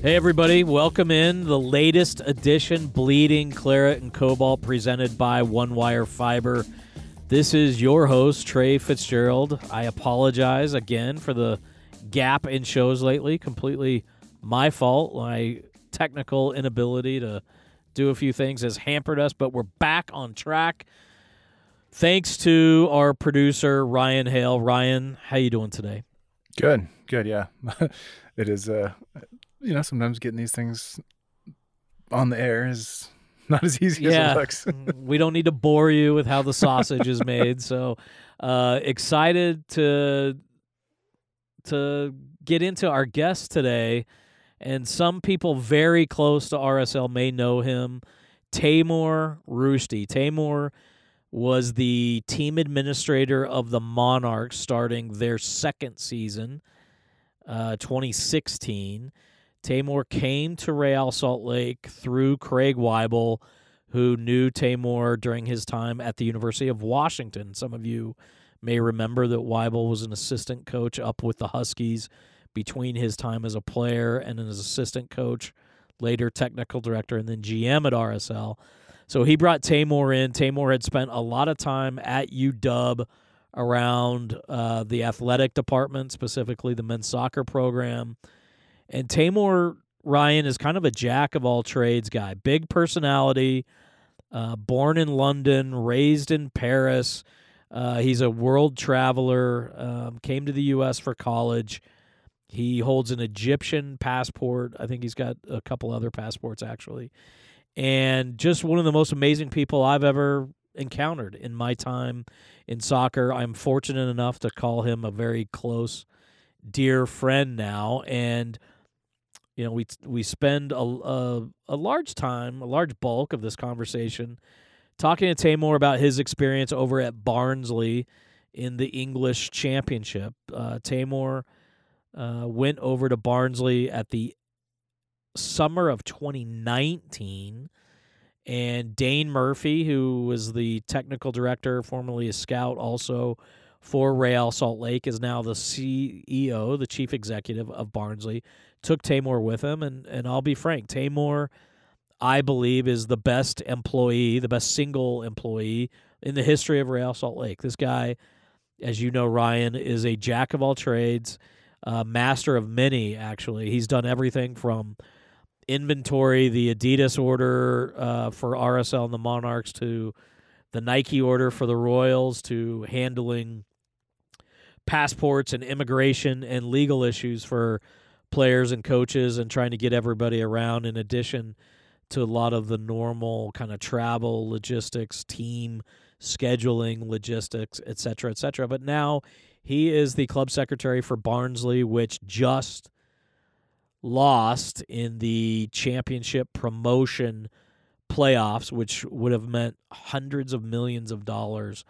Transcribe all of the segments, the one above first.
Hey, everybody, welcome in the latest edition Bleeding Claret and Cobalt presented by One Wire Fiber. This is your host, Trey Fitzgerald. I apologize again for the gap in shows lately. Completely my fault. My technical inability to do a few things has hampered us, but we're back on track. Thanks to our producer Ryan Hale. Ryan, how you doing today? Good, good. Yeah, it is. Uh, you know, sometimes getting these things on the air is not as easy Yeah. as it looks. we don't need to bore you with how the sausage is made. So uh, excited to to get into our guest today, and some people very close to RSL may know him, Tamor Roosty. Tamor was the team administrator of the Monarchs starting their second season, uh, 2016. Tamor came to Real Salt Lake through Craig Waibel, who knew Tamor during his time at the University of Washington. Some of you may remember that Waibel was an assistant coach up with the Huskies between his time as a player and as assistant coach, later technical director, and then GM at RSL. So he brought Tamor in. Tamor had spent a lot of time at UW around uh, the athletic department, specifically the men's soccer program. And Tamor Ryan is kind of a jack of all trades guy. Big personality, uh, born in London, raised in Paris. Uh, he's a world traveler, um, came to the U.S. for college. He holds an Egyptian passport. I think he's got a couple other passports, actually. And just one of the most amazing people I've ever encountered in my time in soccer. I'm fortunate enough to call him a very close, dear friend now. And you know we we spend a, a, a large time a large bulk of this conversation talking to Tamor about his experience over at Barnsley in the English Championship. Uh, Tamor uh, went over to Barnsley at the summer of 2019. And Dane Murphy, who was the technical director, formerly a scout, also for Real Salt Lake, is now the CEO, the chief executive of Barnsley took Tamor with him, and and I'll be frank, Tamor, I believe, is the best employee, the best single employee in the history of Real Salt Lake. This guy, as you know, Ryan, is a jack of all trades, uh, master of many. Actually, he's done everything from inventory, the Adidas order uh, for RSL and the Monarchs, to the Nike order for the Royals, to handling passports and immigration and legal issues for players and coaches and trying to get everybody around in addition to a lot of the normal kind of travel logistics team scheduling logistics et cetera et cetera. But now he is the club secretary for barnsley which just lost in the championship promotion playoffs which would have meant hundreds of millions of dollars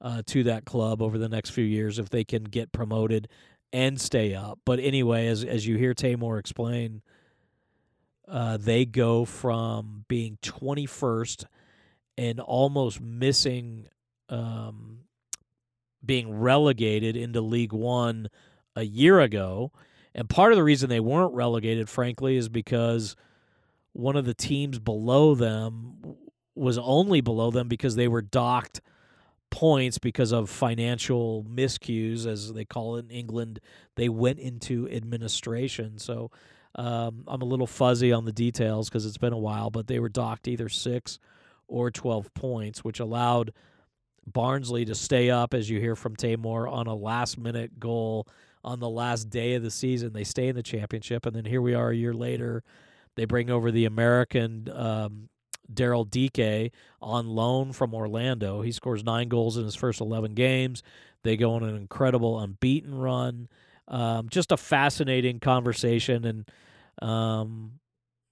uh, to that club over the next few years if they can get promoted and stay up. But anyway, as as you hear Tamor explain, uh, they go from being 21st and almost missing um, being relegated into League One a year ago. And part of the reason they weren't relegated, frankly, is because one of the teams below them was only below them because they were docked points because of financial miscues, as they call it in England. They went into administration. So um, I'm a little fuzzy on the details because it's been a while, but they were docked either six or 12 points, which allowed Barnsley to stay up, as you hear from Tamor, on a last minute goal on the last day of the season. They stay in the championship. And then here we are a year later. They bring over the American um, Daryl Dike on loan from Orlando. He scores nine goals in his first 11 games. They go on an incredible unbeaten run. Um, just a fascinating conversation, and um,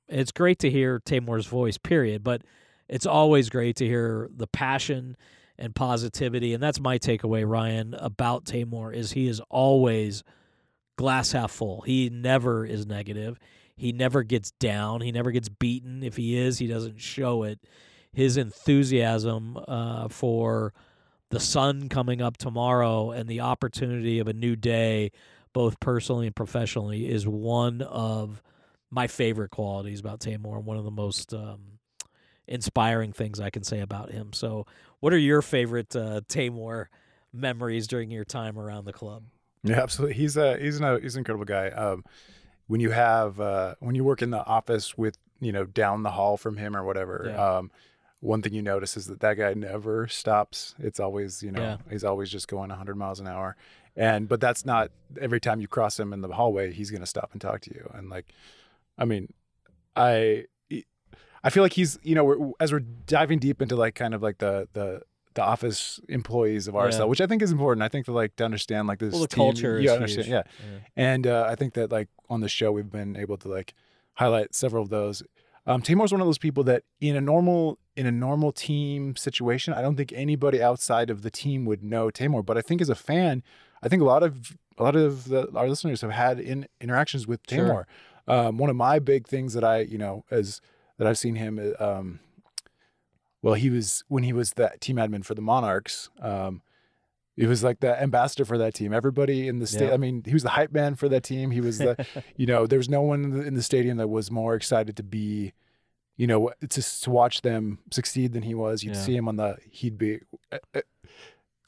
it's great to hear Tamor's voice. Period. But it's always great to hear the passion and positivity, and that's my takeaway, Ryan, about Tamor is he is always glass half full. He never is negative. He never gets down. He never gets beaten. If he is, he doesn't show it. His enthusiasm uh, for the sun coming up tomorrow and the opportunity of a new day, both personally and professionally, is one of my favorite qualities about Tamor and one of the most um, inspiring things I can say about him. So, what are your favorite uh, Tamor memories during your time around the club? Yeah, absolutely. He's a he's an he's an incredible guy. Um, when you have uh, when you work in the office with you know down the hall from him or whatever, Yeah. um, one thing you notice is that that guy never stops. It's always you know Yeah. he's always just going 100 miles an hour, and but that's not every time you cross him in the hallway he's going to stop and talk to you. And like, I mean, I I feel like he's you know we're, as we're diving deep into like kind of like the the the office employees of RSL, Yeah. which I think is important. I think to like to understand like this Well, the team, culture is understand, huge. yeah. And uh, I think that like on the show we've been able to like highlight several of those. Um, Tamor's one of those people that in a normal in a normal team situation, I don't think anybody outside of the team would know Tamor. But I think as a fan, I think a lot of a lot of the, our listeners have had in interactions with Tamor. Sure. Um, one of my big things that I you know as that I've seen him um, well he was when he was the team admin for the Monarchs. Um, he was like the ambassador for that team. Everybody in the state. Yeah. I mean, he was the hype man for that team. He was the, you know, there was no one in the, stadium that was more excited to be, you know, to to watch them succeed than he was. You'd Yeah. see him on the. He'd be. Uh, uh,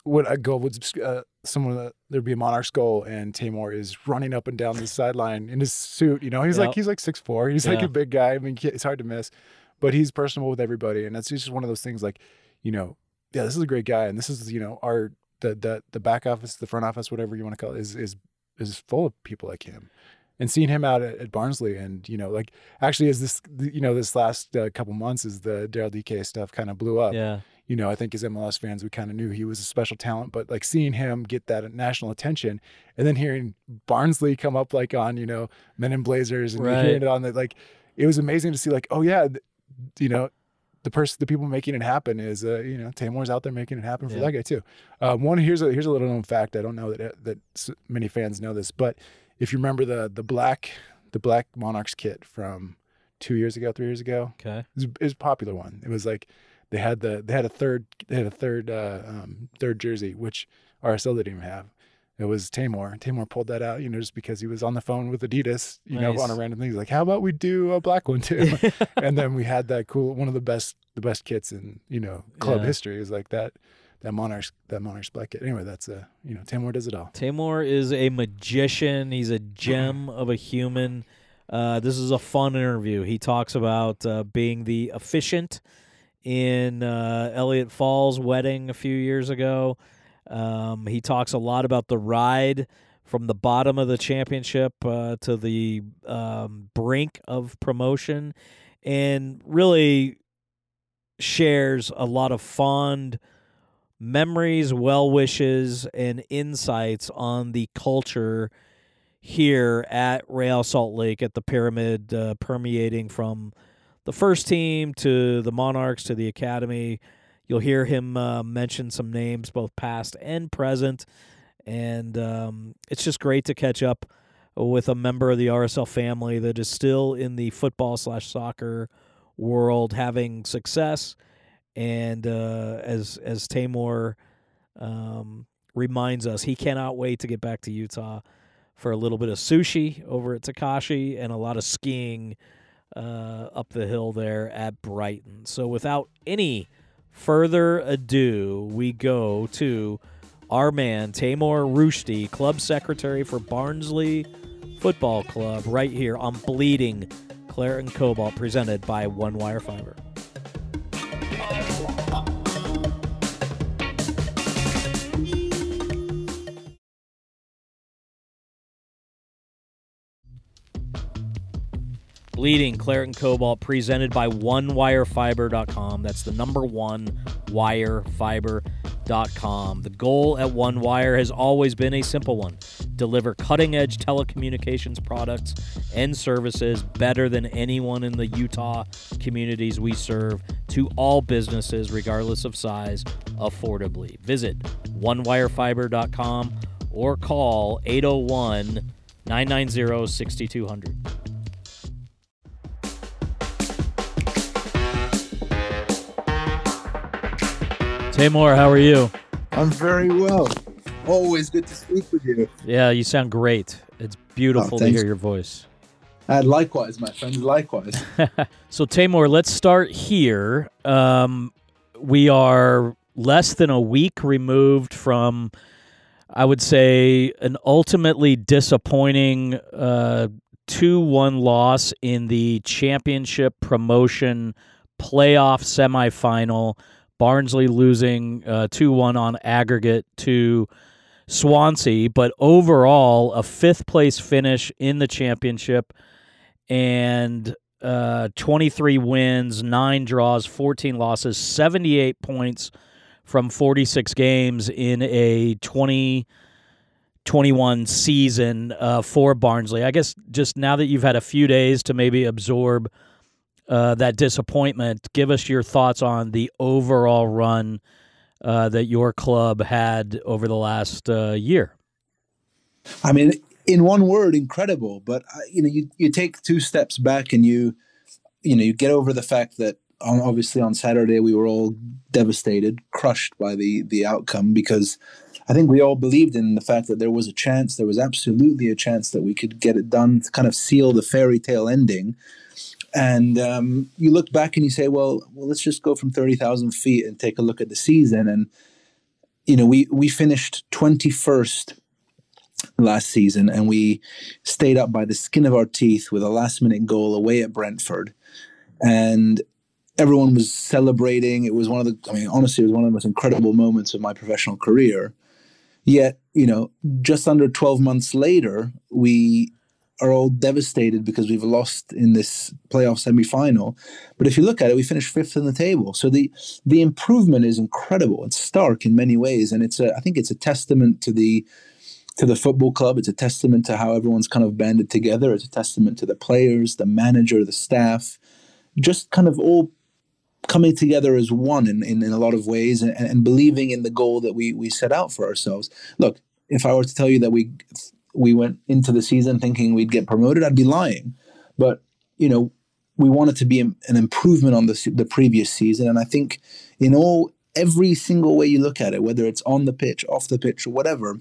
would a goal would uh, someone uh, there'd be a Monarchs goal and Tamor is running up and down the sideline in his suit. You know, he's Yep. like he's like six four. He's like a big guy. I mean, it's hard to miss, but he's personable with everybody, and that's just one of those things. Like, you know, yeah, this is a great guy, and this is you know our the the the back office, the front office, whatever you want to call it, is is is full of people like him. And seeing him out at, at Barnsley, and you know, like actually, as this you know this last uh, couple months, as the Daryl Dike stuff kind of blew up, Yeah. you know, I think as MLS fans, we kind of knew he was a special talent, but like seeing him get that national attention and then hearing Barnsley come up like on, you know, Men in Blazers and Right. hearing it on the, like, it was amazing to see like, oh yeah, you know, the person, the people making it happen is, uh, you know, Tamor's out there making it happen for Yeah. that guy too. Um, one, here's a, here's a little known fact. I don't know that, that many fans know this, but if you remember the, the black, the black Monarchs kit from two years ago, three years ago, Okay. it was, it was a popular one. It was like they had the they had a third they had a third uh, um, third jersey, which RSL didn't even have. It was Tamor. Tamor pulled that out, you know, just because he was on the phone with Adidas, you know, on a random thing. He's like, "How about we do a black one too?" and then we had that cool one of the best the best kits in you know club Yeah. history is like that that Monarchs that Monarchs black kit. Anyway, that's a you know Tamor does it all. Tamor is a magician. He's a gem of a human. Uh, this is a fun interview. He talks about uh, being the efficient in uh, Elliott Falls' wedding a few years ago. Um, he talks a lot about the ride from the bottom of the championship uh, to the um, brink of promotion, and really shares a lot of fond memories, well wishes, and insights on the culture here at Real Salt Lake at the Pyramid, uh, permeating from the first team to the Monarchs to the Academy. You'll hear him uh, mention some names, both past and present, and um, it's just great to catch up with a member of the RSL family that is still in the football slash soccer world, having success and uh, as as Tamor um, reminds us, he cannot wait to get back to Utah for a little bit of sushi over at Takashi and a lot of skiing uh, up the hill there at Brighton. So, without any further ado, we go to our man Tamor Rushdie, club secretary for Barnsley Football Club, right here on Bleeding Claret and Cobalt, presented by One Wire Fiber. Bleeding Claret and Cobalt presented by OneWireFiber.com. That's the number one wirefiber.com. The goal at One Wire has always been a simple one deliver cutting edge telecommunications products and services better than anyone in the Utah communities we serve to all businesses, regardless of size, affordably. Visit OneWireFiber.com or call 801 990 6200. Tamor, how are you? I'm very well. Always good to speak with you. Yeah, you sound great. It's beautiful to hear your voice. Uh, likewise, my friend. Likewise. so Tamor, let's start here. Um, we are less than a week removed from, I would say, an ultimately disappointing uh, two-one loss in the championship promotion playoff semifinal. Barnsley losing uh, two one on aggregate to Swansea, but overall a fifth place finish in the championship and uh, 23 wins, nine draws, 14 losses, 78 points from 46 games in a 2021 season uh, for Barnsley. I guess just now that you've had a few days to maybe absorb uh, that disappointment, give us your thoughts on the overall run uh, that your club had over the last uh, year. I mean, in one word, incredible. But uh, you know, you you take two steps back and you you know you get over the fact that obviously on Saturday we were all devastated, crushed by the the outcome because I think we all believed in the fact that there was a chance, there was absolutely a chance that we could get it done, to kind of seal the fairy tale ending. And um, you look back and you say, well, well, let's just go from thirty thousand feet and take a look at the season. And you know, we we finished twenty first last season, and we stayed up by the skin of our teeth with a last minute goal away at Brentford. And everyone was celebrating. It was one of the, I mean, honestly, it was one of the most incredible moments of my professional career. Yet, you know, just under 12 months later, we are all devastated because we've lost in this playoff semifinal. But if you look at it, we finished fifth in the table. So the the improvement is incredible. It's stark in many ways, and it's a I think it's a testament to the to the football club. It's a testament to how everyone's kind of banded together. It's a testament to the players, the manager, the staff, just kind of all coming together as one in, in, in a lot of ways and, and believing in the goal that we we set out for ourselves. Look, if I were to tell you that we we went into the season thinking we'd get promoted, I'd be lying. But you know, we wanted to be an improvement on the the previous season, and I think in all every single way you look at it, whether it's on the pitch, off the pitch, or whatever,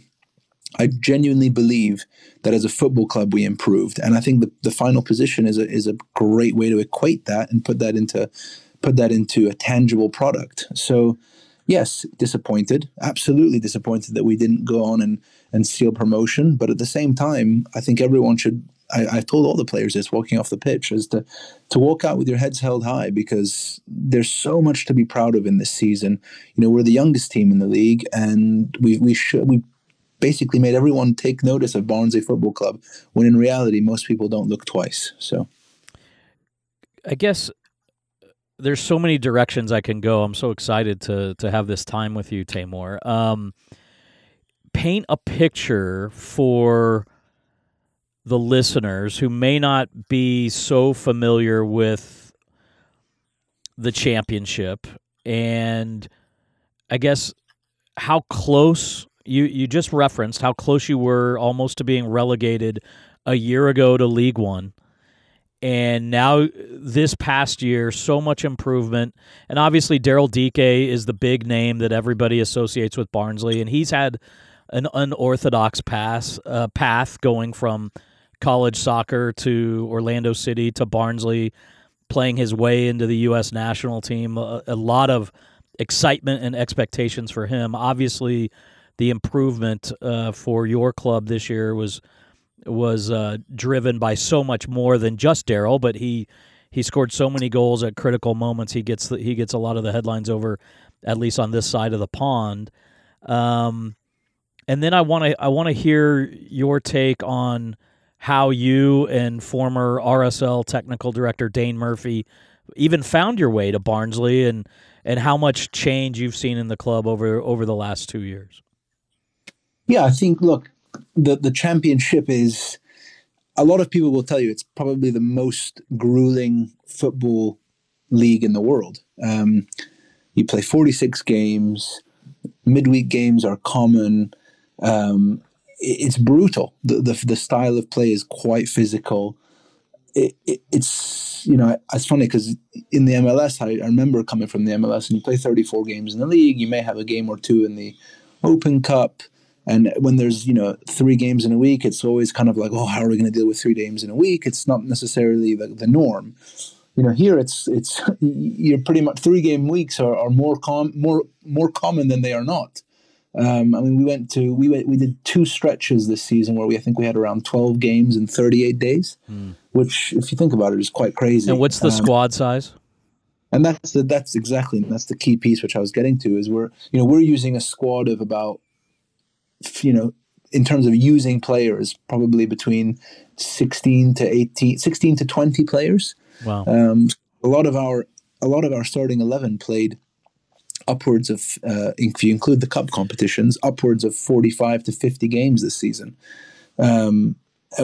I genuinely believe that as a football club we improved, and I think the, the final position is a is a great way to equate that and put that into put that into a tangible product. So, yes, disappointed, absolutely disappointed that we didn't go on and and seal promotion, but at the same time, I think everyone should. I, I've told all the players this walking off the pitch is to to walk out with your heads held high because there's so much to be proud of in this season. You know, we're the youngest team in the league, and we we should we basically made everyone take notice of Barnsley Football Club when in reality most people don't look twice. So I guess there's so many directions I can go. I'm so excited to to have this time with you, Tamor. Um, paint a picture for the listeners who may not be so familiar with the championship and I guess how close you you just referenced how close you were almost to being relegated a year ago to League One. And now, this past year, so much improvement. And obviously, Daryl Dike is the big name that everybody associates with Barnsley. And he's had an unorthodox pass, uh, path going from college soccer to Orlando City to Barnsley, playing his way into the U.S. national team. A, a lot of excitement and expectations for him. Obviously, the improvement uh, for your club this year was was uh, driven by so much more than just Daryl, but he he scored so many goals at critical moments. He gets the, he gets a lot of the headlines over, at least on this side of the pond. Um, and then I want to I want to hear your take on how you and former RSL technical director Dane Murphy even found your way to Barnsley and and how much change you've seen in the club over over the last two years. Yeah, I think look, the the championship is a lot of people will tell you it's probably the most grueling football league in the world. Um, you play 46 games, midweek games are common. Um, it's brutal. The, the, the style of play is quite physical. It, it, it's you know it's funny because in the MLS I, I, remember coming from the MLS and you play 34 games in the league. You may have a game or two in the Open Cup, And when there's you know three games in a week, it's always kind of like, oh, how are we going to deal with three games in a week? It's not necessarily the, the norm. You know, here it's it's you're pretty much three game weeks are, are more com more more common than they are not. Um, I mean, we went to we went, we did two stretches this season where we I think we had around twelve games in thirty eight days, mm. which if you think about it is quite crazy. And what's the um, squad size? And that's the, that's exactly that's the key piece which I was getting to is we're you know we're using a squad of about you know in terms of using players probably between 16 to 18 16 to 20 players wow um, a lot of our a lot of our starting 11 played upwards of uh, if you include the cup competitions upwards of 45 to 50 games this season um,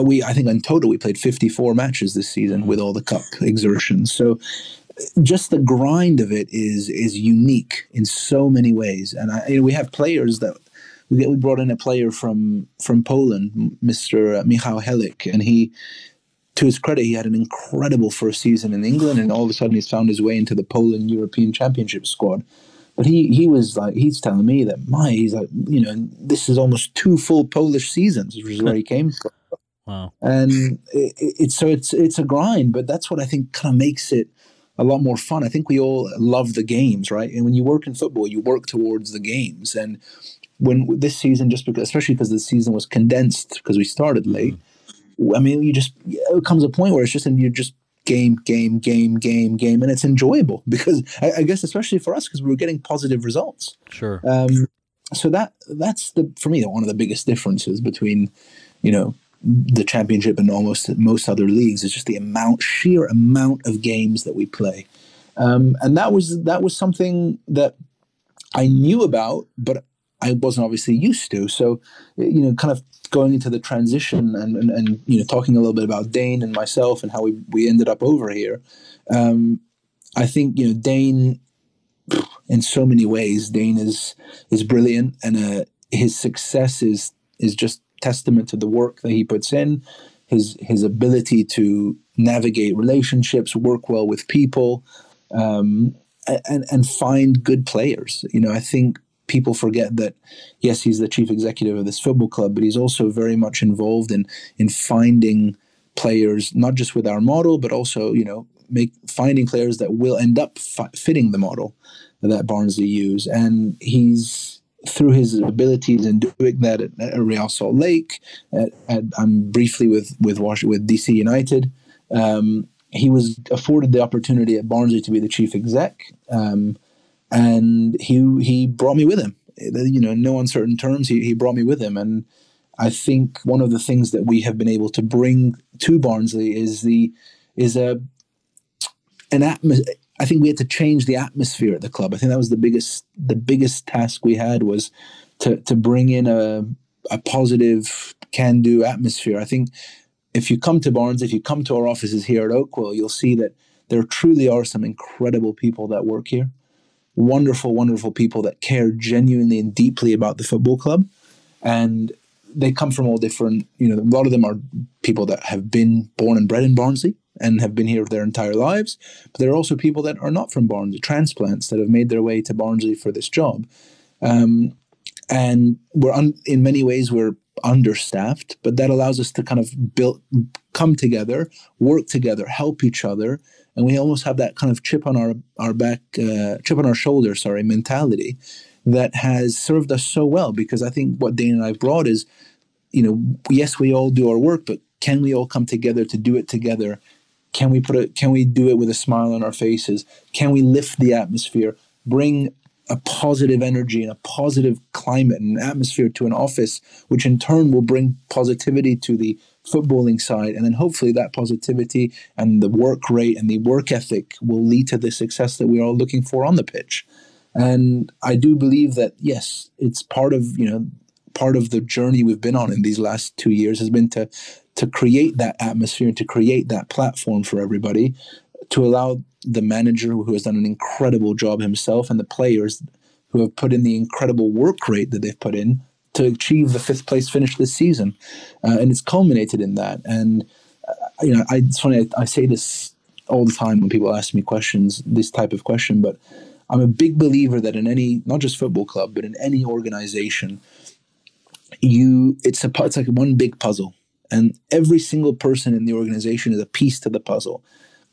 we i think in total we played 54 matches this season with all the cup exertions so just the grind of it is is unique in so many ways and I, you know, we have players that we brought in a player from from Poland, Mr. Michał Helik, and he, to his credit, he had an incredible first season in England, and all of a sudden he's found his way into the Poland European Championship squad. But he he was like he's telling me that my he's like you know this is almost two full Polish seasons, which is where he came from. Wow! And it, it's so it's it's a grind, but that's what I think kind of makes it a lot more fun. I think we all love the games, right? And when you work in football, you work towards the games, and when this season, just because, especially because the season was condensed because we started late. Mm-hmm. I mean, you just it comes a point where it's just and you just game, game, game, game, game, and it's enjoyable because I, I guess especially for us because we were getting positive results. Sure. Um, so that that's the for me one of the biggest differences between you know the championship and almost most other leagues is just the amount sheer amount of games that we play um, and that was that was something that I knew about but I wasn't obviously used to. So, you know, kind of going into the transition and, and, and you know, talking a little bit about Dane and myself and how we, we ended up over here. Um, I think, you know, Dane, in so many ways, Dane is, is brilliant and uh, his success is, is just testament to the work that he puts in, his, his ability to navigate relationships, work well with people, um, and, and find good players. You know, I think people forget that yes, he's the chief executive of this football club, but he's also very much involved in in finding players, not just with our model, but also you know make finding players that will end up fi- fitting the model that Barnsley use, and he's through his abilities in doing that at, at Real Salt Lake, at, at, I'm briefly with with with DC United. Um, he was afforded the opportunity at Barnsley to be the chief exec. Um, and he he brought me with him. You know, no uncertain terms. He he brought me with him, and I think one of the things that we have been able to bring to Barnsley is the is a an atmosphere. I think we had to change the atmosphere at the club. I think that was the biggest the biggest task we had was to to bring in a a positive can do atmosphere. I think if you come to Barnes, if you come to our offices here at Oakwell, you'll see that there truly are some incredible people that work here wonderful, wonderful people that care genuinely and deeply about the football club. And they come from all different, you know, a lot of them are people that have been born and bred in Barnsley and have been here their entire lives. But there are also people that are not from Barnsley, transplants that have made their way to Barnsley for this job. Um, and we're un- in many ways we're understaffed, but that allows us to kind of build, come together, work together, help each other, and we almost have that kind of chip on our our back, uh, chip on our shoulder, sorry, mentality that has served us so well. Because I think what Dane and I brought is, you know, yes, we all do our work, but can we all come together to do it together? Can we put it? Can we do it with a smile on our faces? Can we lift the atmosphere? Bring a positive energy and a positive climate and atmosphere to an office, which in turn will bring positivity to the footballing side. And then hopefully that positivity and the work rate and the work ethic will lead to the success that we're all looking for on the pitch. And I do believe that, yes, it's part of, you know, part of the journey we've been on in these last two years has been to to create that atmosphere and to create that platform for everybody to allow the manager who has done an incredible job himself and the players who have put in the incredible work rate that they've put in to achieve the fifth place finish this season, uh, and it's culminated in that. And uh, you know, I, it's funny. I, I, say this all the time when people ask me questions, this type of question. But I'm a big believer that in any, not just football club, but in any organization, you it's a it's like one big puzzle, and every single person in the organization is a piece to the puzzle.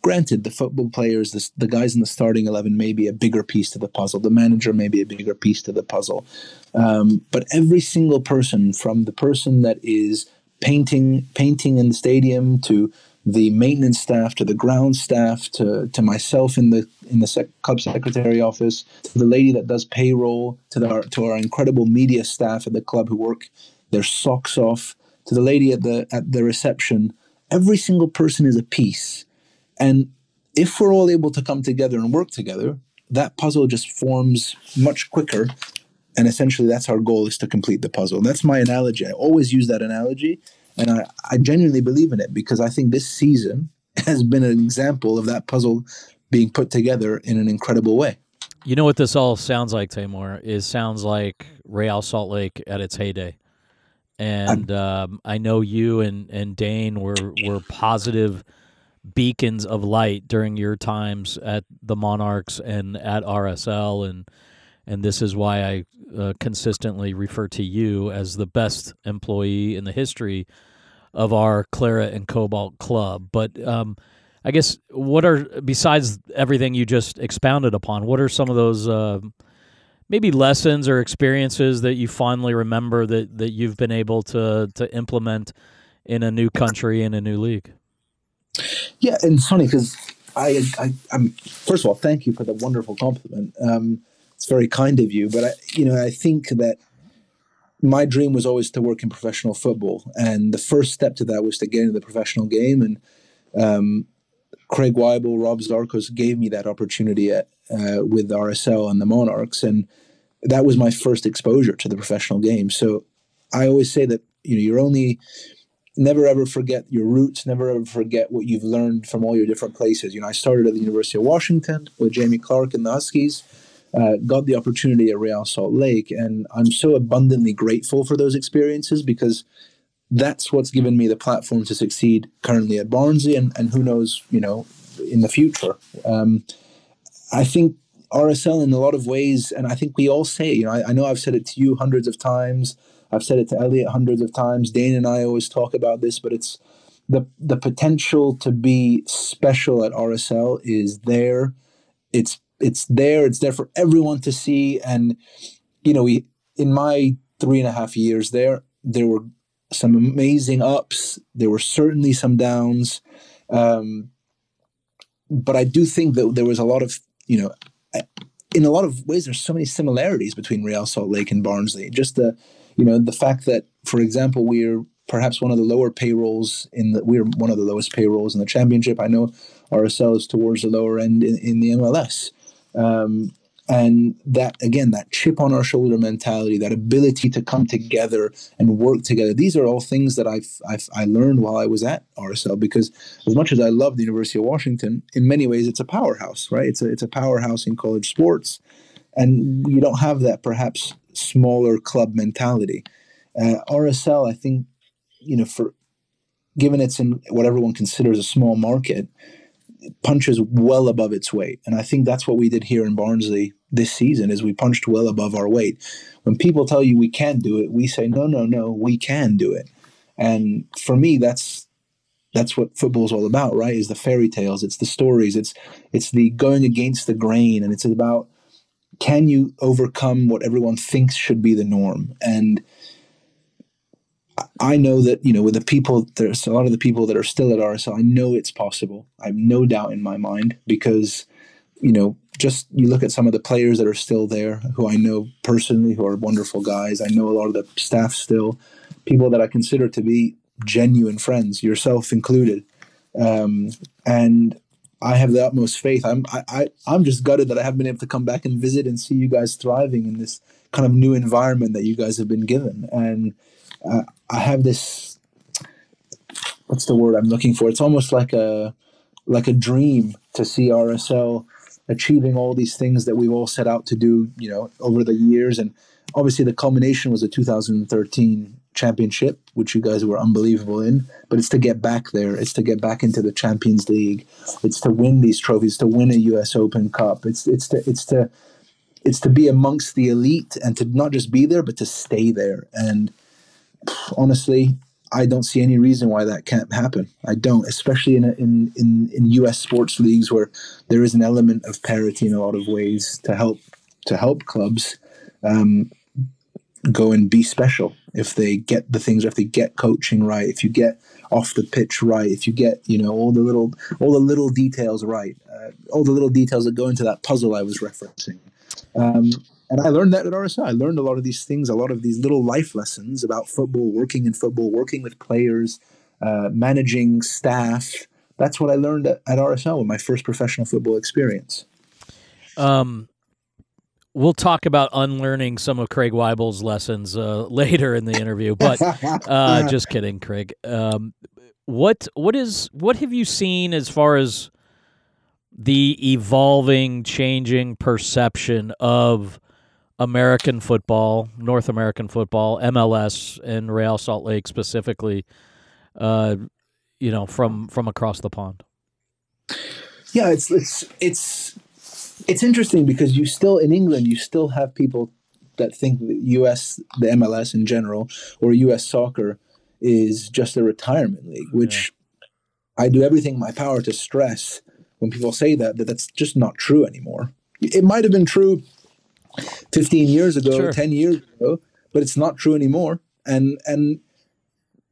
Granted, the football players, the, the guys in the starting eleven, may be a bigger piece to the puzzle. The manager may be a bigger piece to the puzzle, um, but every single person, from the person that is painting painting in the stadium to the maintenance staff to the ground staff to to myself in the in the sec- club secretary office to the lady that does payroll to the, our to our incredible media staff at the club who work their socks off to the lady at the at the reception every single person is a piece and if we're all able to come together and work together that puzzle just forms much quicker and essentially that's our goal is to complete the puzzle that's my analogy i always use that analogy and I, I genuinely believe in it because I think this season has been an example of that puzzle being put together in an incredible way. You know what this all sounds like, Tamor? Is sounds like Real Salt Lake at its heyday. And um, I know you and, and Dane were, were positive beacons of light during your times at the Monarchs and at RSL. And and this is why I uh, consistently refer to you as the best employee in the history of our Claret and Cobalt Club. But um, I guess what are besides everything you just expounded upon? What are some of those uh, maybe lessons or experiences that you fondly remember that that you've been able to to implement in a new country in a new league? Yeah, and it's funny because I, I, I'm. first of all, thank you for the wonderful compliment. Um, it's very kind of you, but I, you know, I think that my dream was always to work in professional football, and the first step to that was to get into the professional game. And um, Craig Waibel, Rob Zarkos gave me that opportunity at, uh, with RSL and the Monarchs, and that was my first exposure to the professional game. So I always say that you know you're only never ever forget your roots, never ever forget what you've learned from all your different places. You know, I started at the University of Washington with Jamie Clark and the Huskies uh, got the opportunity at Real Salt Lake, and I'm so abundantly grateful for those experiences because that's what's given me the platform to succeed currently at Barnsley, and, and who knows, you know, in the future. Um, I think RSL in a lot of ways, and I think we all say, you know, I, I, know I've said it to you hundreds of times. I've said it to Elliot hundreds of times. Dane and I always talk about this, but it's the the potential to be special at RSL is there. It's it's there. It's there for everyone to see. And you know, we in my three and a half years there, there were some amazing ups. There were certainly some downs. Um, but I do think that there was a lot of you know, in a lot of ways, there's so many similarities between Real Salt Lake and Barnsley. Just the you know the fact that, for example, we're perhaps one of the lower payrolls in the we're one of the lowest payrolls in the championship. I know is towards the lower end in, in the MLS. Um, and that again that chip on our shoulder mentality that ability to come together and work together these are all things that I've, I've, i learned while i was at rsl because as much as i love the university of washington in many ways it's a powerhouse right it's a, it's a powerhouse in college sports and you don't have that perhaps smaller club mentality uh, rsl i think you know for given it's in what everyone considers a small market punches well above its weight. And I think that's what we did here in Barnsley this season is we punched well above our weight. When people tell you we can't do it, we say, no, no, no, we can do it. And for me, that's that's what football is all about, right? Is the fairy tales, it's the stories, it's it's the going against the grain, and it's about can you overcome what everyone thinks should be the norm? And I know that you know with the people there's a lot of the people that are still at RSL. I know it's possible. I have no doubt in my mind because you know just you look at some of the players that are still there who I know personally who are wonderful guys. I know a lot of the staff still, people that I consider to be genuine friends, yourself included, um, and I have the utmost faith. I'm I, I I'm just gutted that I haven't been able to come back and visit and see you guys thriving in this kind of new environment that you guys have been given and uh, I have this what's the word I'm looking for? It's almost like a like a dream to see RSL achieving all these things that we've all set out to do, you know, over the years. And obviously, the culmination was the 2013 championship, which you guys were unbelievable in. But it's to get back there. It's to get back into the Champions League. It's to win these trophies. To win a U.S. Open Cup. It's it's to it's to it's to be amongst the elite and to not just be there, but to stay there. And honestly, I don't see any reason why that can't happen. I don't, especially in a, in in in U.S. sports leagues where there is an element of parity in a lot of ways to help to help clubs um, go and be special if they get the things, if they get coaching right, if you get off the pitch right, if you get you know all the little all the little details right, uh, all the little details that go into that puzzle I was referencing. Um, and I learned that at RSL. I learned a lot of these things, a lot of these little life lessons about football, working in football, working with players, uh, managing staff. That's what I learned at, at RSL with my first professional football experience. Um, we'll talk about unlearning some of Craig Waibel's lessons uh, later in the interview, but uh, just kidding, Craig. Um, what what is what have you seen as far as the evolving, changing perception of American football, North American football, MLS, and Real Salt Lake specifically? Uh, you know, from from across the pond. Yeah, it's it's it's it's interesting because you still in England you still have people that think the US the MLS in general or US soccer is just a retirement league which yeah. I do everything in my power to stress when people say that that that's just not true anymore it might have been true 15 years ago sure. 10 years ago but it's not true anymore and and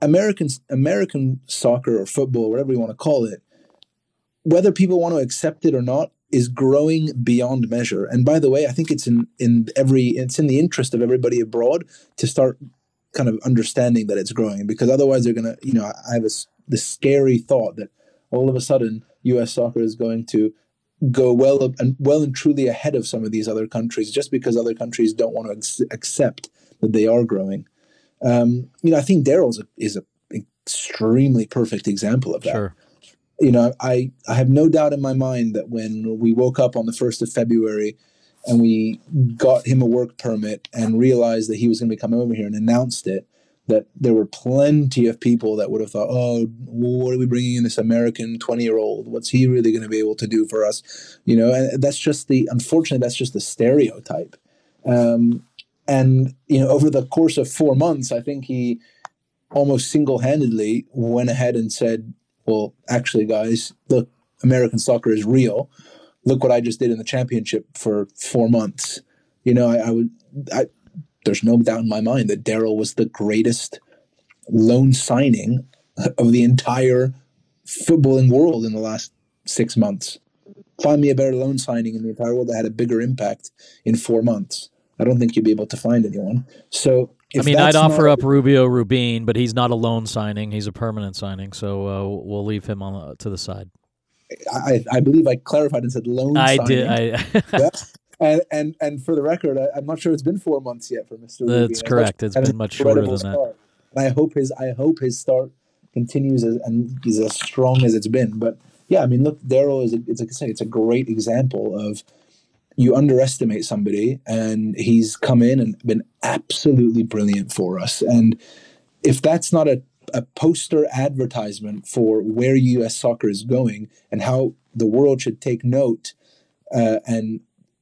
American American soccer or football whatever you want to call it whether people want to accept it or not is growing beyond measure. And by the way, I think it's in in every it's in the interest of everybody abroad to start kind of understanding that it's growing because otherwise they're gonna you know I have this this scary thought that all of a sudden U.S. soccer is going to go well and well and truly ahead of some of these other countries just because other countries don't want to ex- accept that they are growing. Um, you know, I think Daryl's a, is an extremely perfect example of that. Sure you know, I, I have no doubt in my mind that when we woke up on the 1st of February and we got him a work permit and realized that he was going to be coming over here and announced it, that there were plenty of people that would have thought, oh, what are we bringing in this American 20 year old? What's he really going to be able to do for us? You know, and that's just the, unfortunately, that's just the stereotype. Um, and, you know, over the course of four months, I think he almost single handedly went ahead and said, well, actually, guys, look, American soccer is real. Look what I just did in the championship for four months. You know, I, I would, I, there's no doubt in my mind that Daryl was the greatest loan signing of the entire footballing world in the last six months. Find me a better loan signing in the entire world that had a bigger impact in four months. I don't think you'd be able to find anyone. So I mean, I'd offer not, up Rubio Rubin, but he's not a loan signing; he's a permanent signing. So uh, we'll leave him on uh, to the side. I, I believe I clarified and said loan. I signing. did. I yeah. And, and and for the record, I, am not sure it's been four months yet for Mr. That's Rubin. correct. It's been much shorter than start. that. And I hope his I hope his start continues as, and is as strong as it's been. But yeah, I mean, look, Daryl is a, it's a, it's a great example of you underestimate somebody and he's come in and been absolutely brilliant for us. And if that's not a, a poster advertisement for where us soccer is going and how the world should take note uh, and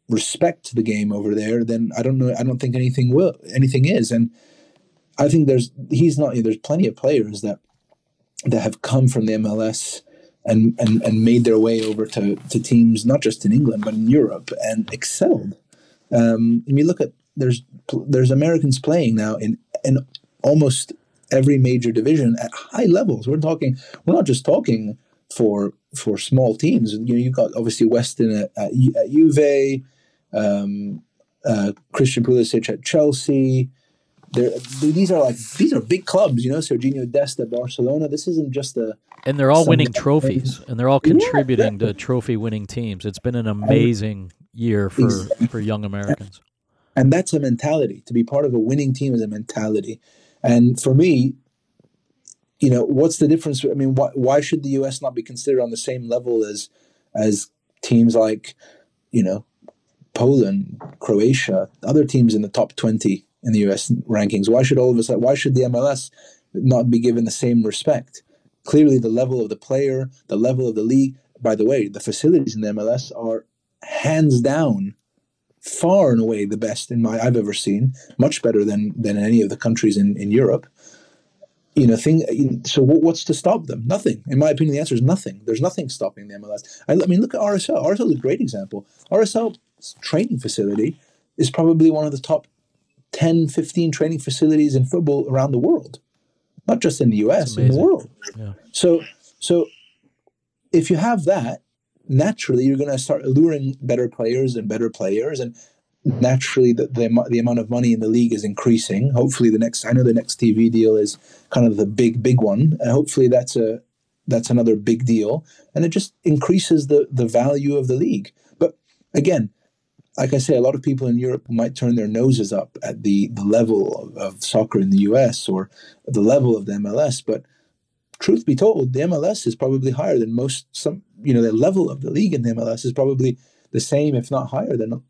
respect the game over there then i don't know i don't think anything will anything is. And i think there's he's not there's plenty of players that that have come from the mls and, and, and made their way over to, to teams not just in England but in Europe and excelled. Um, and you look at there's there's Americans playing now in in almost every major division at high levels. We're talking we're not just talking for for small teams. You know, you've got obviously Weston at, at, at Juve, um, uh, Christian Pulisic at Chelsea. They're, these are like these are big clubs, you know. Sergio Dest at Barcelona. This isn't just a and they're all winning trophies, and they're all contributing yeah, to trophy-winning teams. It's been an amazing year for exactly. for young Americans. And that's a mentality. To be part of a winning team is a mentality. And for me, you know, what's the difference? I mean, why, why should the U.S. not be considered on the same level as as teams like, you know, Poland, Croatia, other teams in the top twenty in the U.S. rankings. Why should all of us? Why should the MLS not be given the same respect? Clearly, the level of the player, the level of the league. By the way, the facilities in the MLS are hands down, far and away the best in my I've ever seen. Much better than than any of the countries in in Europe. you know, thing. So what's to stop them? Nothing. In my opinion, the answer is nothing. There's nothing stopping the MLS. I, I mean, look at RSL. RSL is a great example. RSL training facility is probably one of the top 10, 15 training facilities in football around the world, not just in the US, in the world. Yeah. So, so if you have that, naturally you're going to start alluring better players and better players, and naturally the, the, the amount of money in the league is increasing. Hopefully, the next I know the next TV deal is kind of the big big one, and hopefully that's a that's another big deal, and it just increases the the value of the league. But again, like I say, a lot of people in Europe might turn their noses up at the the level of, of soccer in the US or the level of the MLS, but truth be told, the MLS is probably higher than most some you know the level of the league in the MLS is probably the same, if not higher than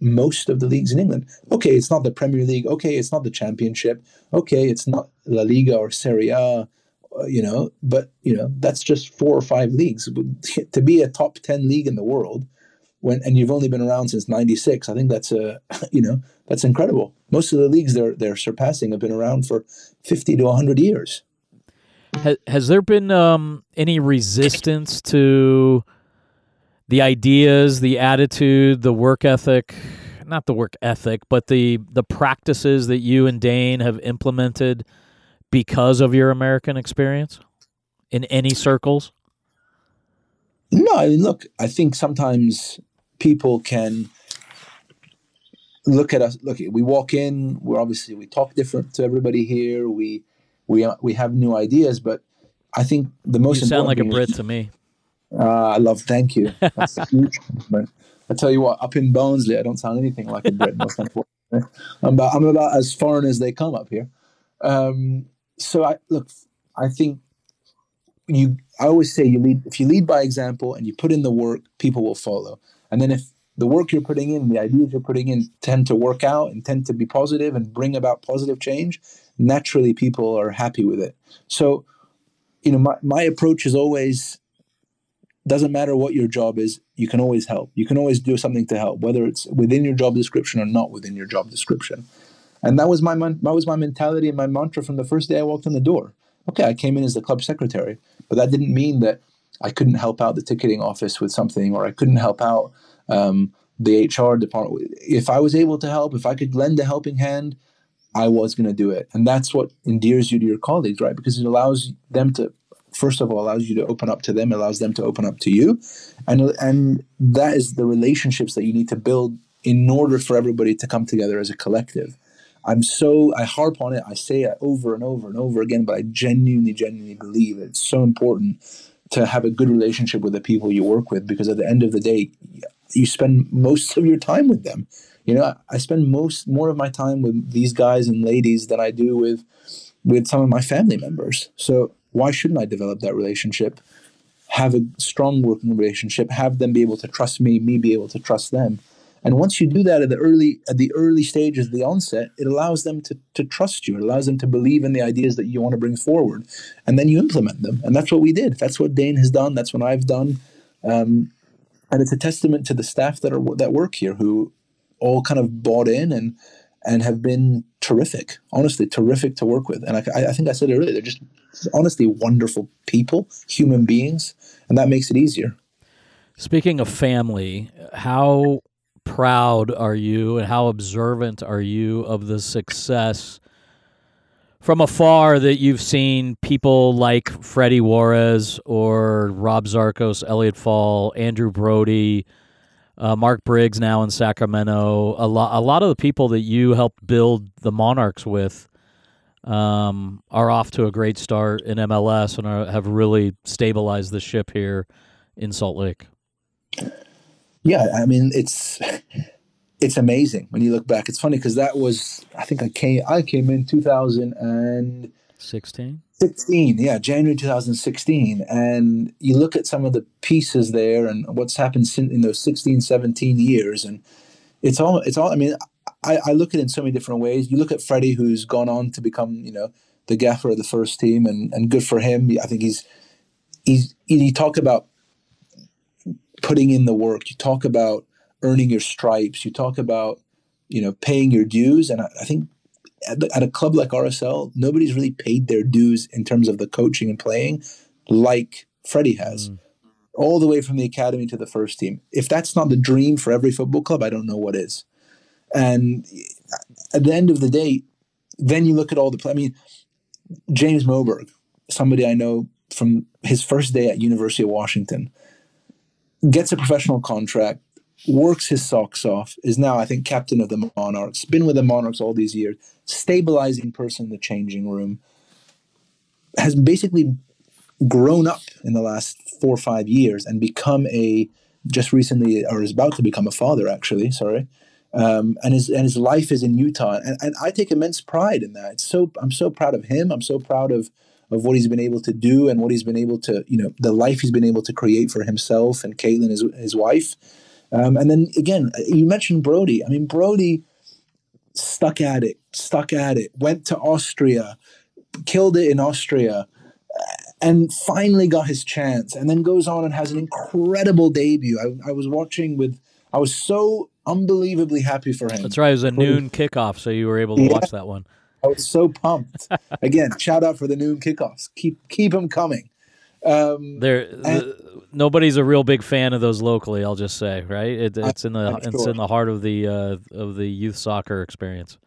most of the leagues in England. Okay, it's not the Premier League. Okay, it's not the Championship. Okay, it's not La Liga or Serie A. Uh, you know, but you know that's just four or five leagues. To be a top ten league in the world, when and you've only been around since '96, I think that's a you know that's incredible. Most of the leagues they're they're surpassing have been around for 50 to 100 years. Has, has there been um, any resistance to the ideas, the attitude, the work ethic, not the work ethic, but the the practices that you and Dane have implemented because of your American experience in any circles? No, I mean, look, I think sometimes people can look at us. Look, we walk in. We're obviously we talk different to everybody here. We we we have new ideas, but I think the most important. you sound like a Brit is, to me. Uh, I love. Thank you. That's huge compliment. I tell you what, up in Barnsley, I don't sound anything like a Brit. most unfortunately, I'm about, I'm about as foreign as they come up here. Um, so I look. I think you. I always say you lead. If you lead by example and you put in the work, people will follow. And then if the work you're putting in, the ideas you're putting in, tend to work out and tend to be positive and bring about positive change, naturally people are happy with it. So, you know, my, my approach is always doesn't matter what your job is, you can always help. You can always do something to help, whether it's within your job description or not within your job description. And that was my that was my mentality and my mantra from the first day I walked in the door. Okay, I came in as the club secretary, but that didn't mean that I couldn't help out the ticketing office with something, or I couldn't help out um, the HR department. If I was able to help, if I could lend a helping hand, I was going to do it. And that's what endears you to your colleagues, right? Because it allows them to, first of all, allows you to open up to them, allows them to open up to you. And, and that is the relationships that you need to build in order for everybody to come together as a collective. I'm so, I harp on it, I say it over and over and over again, but I genuinely, genuinely believe it's so important to have a good relationship with the people you work with because at the end of the day, you spend most of your time with them. You know, I spend most more of my time with these guys and ladies than I do with with some of my family members. So why shouldn't I develop that relationship? Have a strong working relationship, have them be able to trust me, me be able to trust them. And once you do that at the early at the early stages of the onset, it allows them to, to trust you. It allows them to believe in the ideas that you want to bring forward, and then you implement them. And that's what we did. That's what Dane has done. That's what I've done. Um, and it's a testament to the staff that are that work here who all kind of bought in and and have been terrific honestly terrific to work with and I, I think i said it earlier they're just honestly wonderful people human beings and that makes it easier speaking of family how proud are you and how observant are you of the success from afar that you've seen people like Freddie Juarez or Rob Zarkos, Elliot Fall, Andrew Brody, uh, Mark Briggs now in Sacramento. A lot, a lot of the people that you helped build the Monarchs with um, are off to a great start in MLS and are, have really stabilized the ship here in Salt Lake. Yeah, I mean it's it's amazing when you look back. It's funny because that was I think I came I came in 2016. 16, yeah, January 2016. And you look at some of the pieces there and what's happened since in those 16, 17 years. And it's all, it's all, I mean, I, I look at it in so many different ways. You look at Freddie, who's gone on to become, you know, the gaffer of the first team and, and good for him. I think he's, he's, you talk about putting in the work. You talk about earning your stripes. You talk about, you know, paying your dues. And I, I think at, at a club like RSL, nobody's really paid their dues in terms of the coaching and playing like Freddie has. Mm. All the way from the academy to the first team. If that's not the dream for every football club, I don't know what is. And at the end of the day, then you look at all the play. I mean, James Moberg, somebody I know from his first day at University of Washington, gets a professional contract, works his socks off, is now, I think, captain of the Monarchs, been with the Monarchs all these years, stabilizing person in the changing room, has basically grown up in the last four or five years and become a just recently or is about to become a father actually sorry um, and his and his life is in Utah. And, and I take immense pride in that. It's so I'm so proud of him. I'm so proud of of what he's been able to do and what he's been able to, you know, the life he's been able to create for himself and Caitlin, his, his wife. Um, and then again, you mentioned Brody. I mean, Brody stuck at it, stuck at it, went to Austria, killed it in Austria, and finally got his chance. And then goes on and has an incredible debut. I, I was watching with, I was so unbelievably happy for him. That's right. It was a noon kickoff, so you were able to yeah. watch that one. I was so pumped. Again, shout out for the noon kickoffs. Keep keep them coming. Um, there, the, nobody's a real big fan of those locally. I'll just say, right? It, it's in the sure. it's in the heart of the uh, of the youth soccer experience.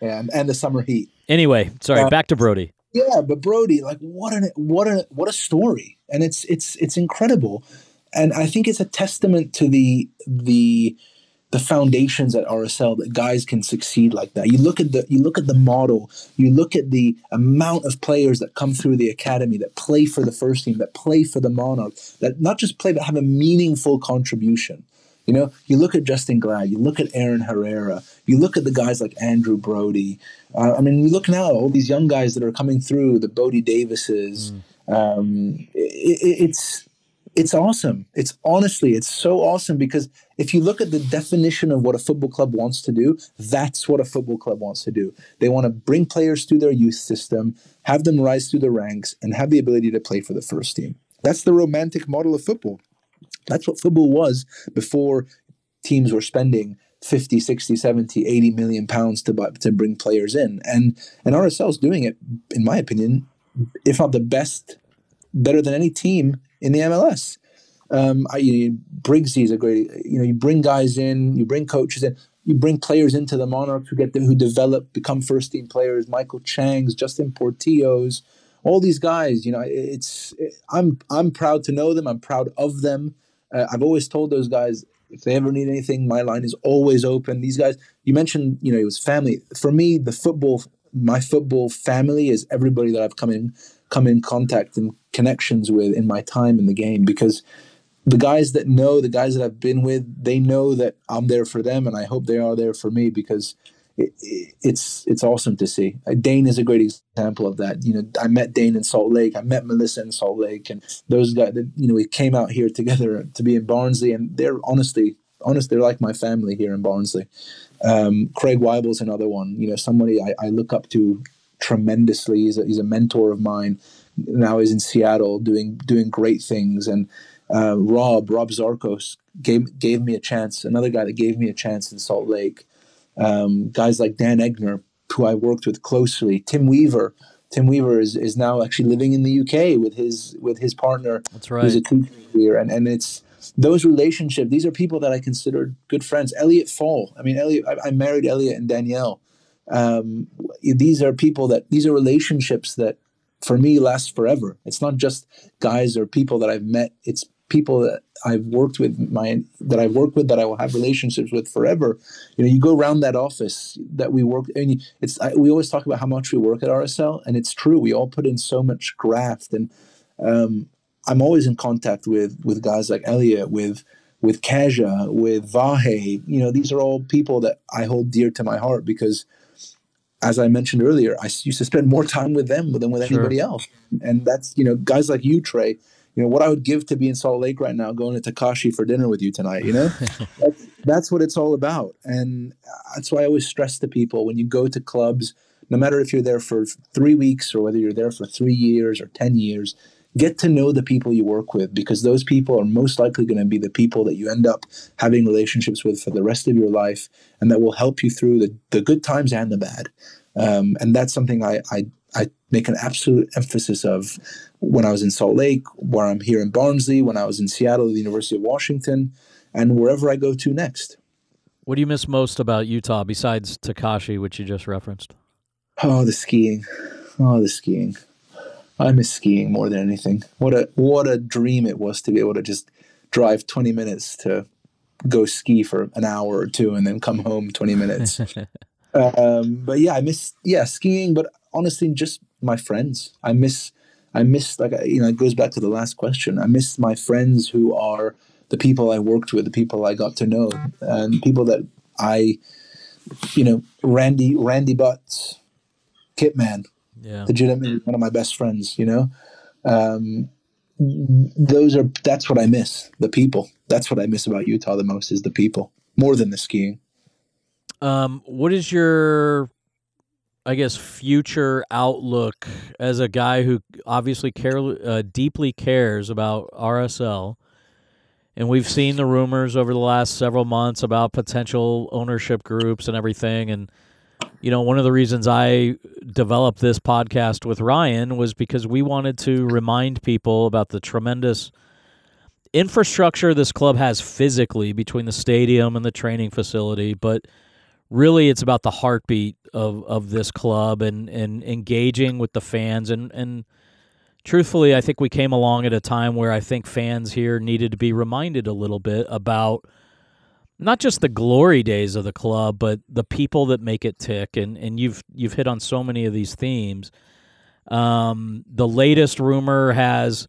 And and the summer heat. Anyway, sorry. Uh, back to Brody. Yeah, but Brody, like, what an what a what a story, and it's it's it's incredible, and I think it's a testament to the the the foundations at RSL that guys can succeed like that. You look at the you look at the model, you look at the amount of players that come through the academy that play for the first team, that play for the Monarchs, that not just play but have a meaningful contribution. You know, you look at Justin Glad, you look at Aaron Herrera, you look at the guys like Andrew Brody. Uh, I mean, you look now all these young guys that are coming through, the Bode Davises. Mm. Um, it, it's it's awesome. It's honestly, it's so awesome because if you look at the definition of what a football club wants to do, that's what a football club wants to do. They want to bring players through their youth system, have them rise through the ranks, and have the ability to play for the first team. That's the romantic model of football. That's what football was before teams were spending 50, 60, 70, 80 million pounds to buy, to bring players in. And and RSL's doing it, in my opinion, if not the best, better than any team in the MLS. Um, I, you know, is a great. You know, you bring guys in, you bring coaches in, you bring players into the Monarchs who get them, who develop, become first team players. Maikel Chang's, Justin Portillo's, all these guys. You know, it's it, I'm I'm proud to know them. I'm proud of them. Uh, I've always told those guys if they ever need anything, my line is always open. These guys, you mentioned, you know, it was family. For me, the football, my football family is everybody that I've come in come in contact and connections with in my time in the game because the guys that know the guys that I've been with they know that I'm there for them and I hope they are there for me because it, it, it's it's awesome to see. Uh, Dane is a great example of that. You know, I met Dane in Salt Lake. I met Melissa in Salt Lake, and those guys. That, you know, we came out here together to be in Barnsley, and they're honestly, honest, they're like my family here in Barnsley. Um, Craig Waibel's another one. You know, somebody I, I look up to tremendously. He's a, he's a mentor of mine. Now he's in Seattle doing doing great things. And uh, Rob Rob Zarkos gave gave me a chance. Another guy that gave me a chance in Salt Lake. Um, guys like Dan Egner, who I worked with closely. Tim Weaver. Tim Weaver is, is now actually living in the UK with his with his partner. That's right. Who's a teacher here, and and it's those relationships. These are people that I consider good friends. Elliot Fall. I mean, Elliot. I, I married Elliot and Danielle um, these are people that these are relationships that for me lasts forever. It's not just guys or people that i've met. It's people that i've worked with my that i've worked with that i will have relationships with forever. You know you go around that office that we work and it's I, we always talk about how much we work at rsl and it's true. We all put in so much graft and um, i'm always in contact with with guys like elliot with with kaja with vahe. You know these are all people that i hold dear to my heart because as I mentioned earlier, I used to spend more time with them than with anybody else. And that's, you know, guys like you, Trey, you know, what I would give to be in Salt Lake right now, going to Takashi for dinner with you tonight, you know, that's, that's what it's all about. And that's why I always stress to people when you go to clubs, no matter if you're there for three weeks or whether you're there for three years or 10 years, get to know the people you work with because those people are most likely going to be the people that you end up having relationships with for the rest of your life and that will help you through the, the good times and the bad um, and that's something I, I I make an absolute emphasis of when I was in Salt Lake, where I'm here in Barnsley, when I was in Seattle at the University of Washington, and wherever I go to next. What do you miss most about Utah besides Takashi, which you just referenced? Oh, the skiing. Oh, the skiing. I miss skiing more than anything. What a what a dream it was to be able to just drive 20 minutes to go ski for an hour or two and then come home 20 minutes. um, but yeah, I miss yeah skiing. But honestly, just my friends. I miss I miss like you know it goes back to the last question. I miss my friends who are the people I worked with, the people I got to know, and people that I, you know, Randy Randy Butts, Kitman, Yeah. legitimately one of my best friends. You know, um, those are that's what I miss. The people. That's what I miss about Utah the most is the people more than the skiing. Um, what is your, I guess, future outlook as a guy who obviously care uh, deeply cares about RSL, and we've seen the rumors over the last several months about potential ownership groups and everything, and you know, one of the reasons I developed this podcast with Ryan was because we wanted to remind people about the tremendous infrastructure this club has physically between the stadium and the training facility, but really it's about the heartbeat of, of this club and, and engaging with the fans. And, and truthfully I think we came along at a time where I think fans here needed to be reminded a little bit about not just the glory days of the club, but the people that make it tick and, and you've you've hit on so many of these themes. Um, the latest rumor has